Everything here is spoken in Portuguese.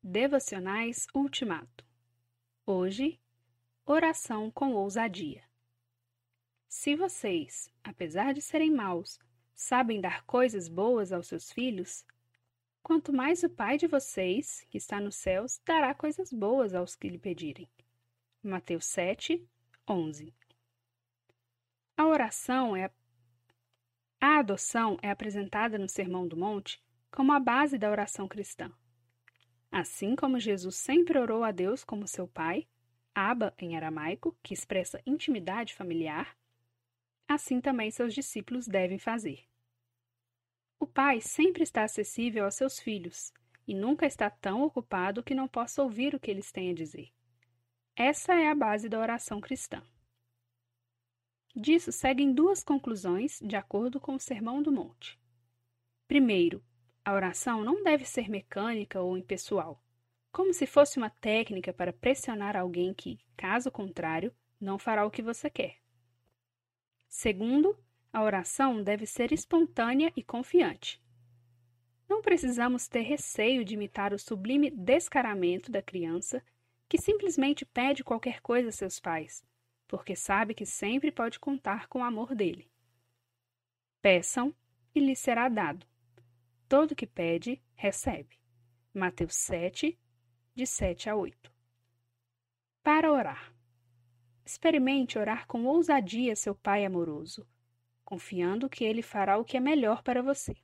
Devocionais Ultimato. Hoje, oração com ousadia. Se vocês, apesar de serem maus, sabem dar coisas boas aos seus filhos, quanto mais o Pai de vocês, que está nos céus, dará coisas boas aos que lhe pedirem. Mateus 7, 11. A oração é a... adoção é apresentada no Sermão do Monte como a base da oração cristã. Assim como Jesus sempre orou a Deus como seu pai, Abba em aramaico, que expressa intimidade familiar, assim também seus discípulos devem fazer. O pai sempre está acessível aos seus filhos e nunca está tão ocupado que não possa ouvir o que eles têm a dizer. Essa é a base da oração cristã. Disso seguem duas conclusões, de acordo com o Sermão do Monte. Primeiro, a oração não deve ser mecânica ou impessoal, como se fosse uma técnica para pressionar alguém que, caso contrário, não fará o que você quer. Segundo, a oração deve ser espontânea e confiante. Não precisamos ter receio de imitar o sublime descaramento da criança que simplesmente pede qualquer coisa a seus pais, porque sabe que sempre pode contar com o amor dele. Peçam e lhes será dado. Todo que pede, recebe. Mateus 7, de 7 a 8. Para orar. Experimente orar com ousadia seu Pai amoroso, confiando que Ele fará o que é melhor para você.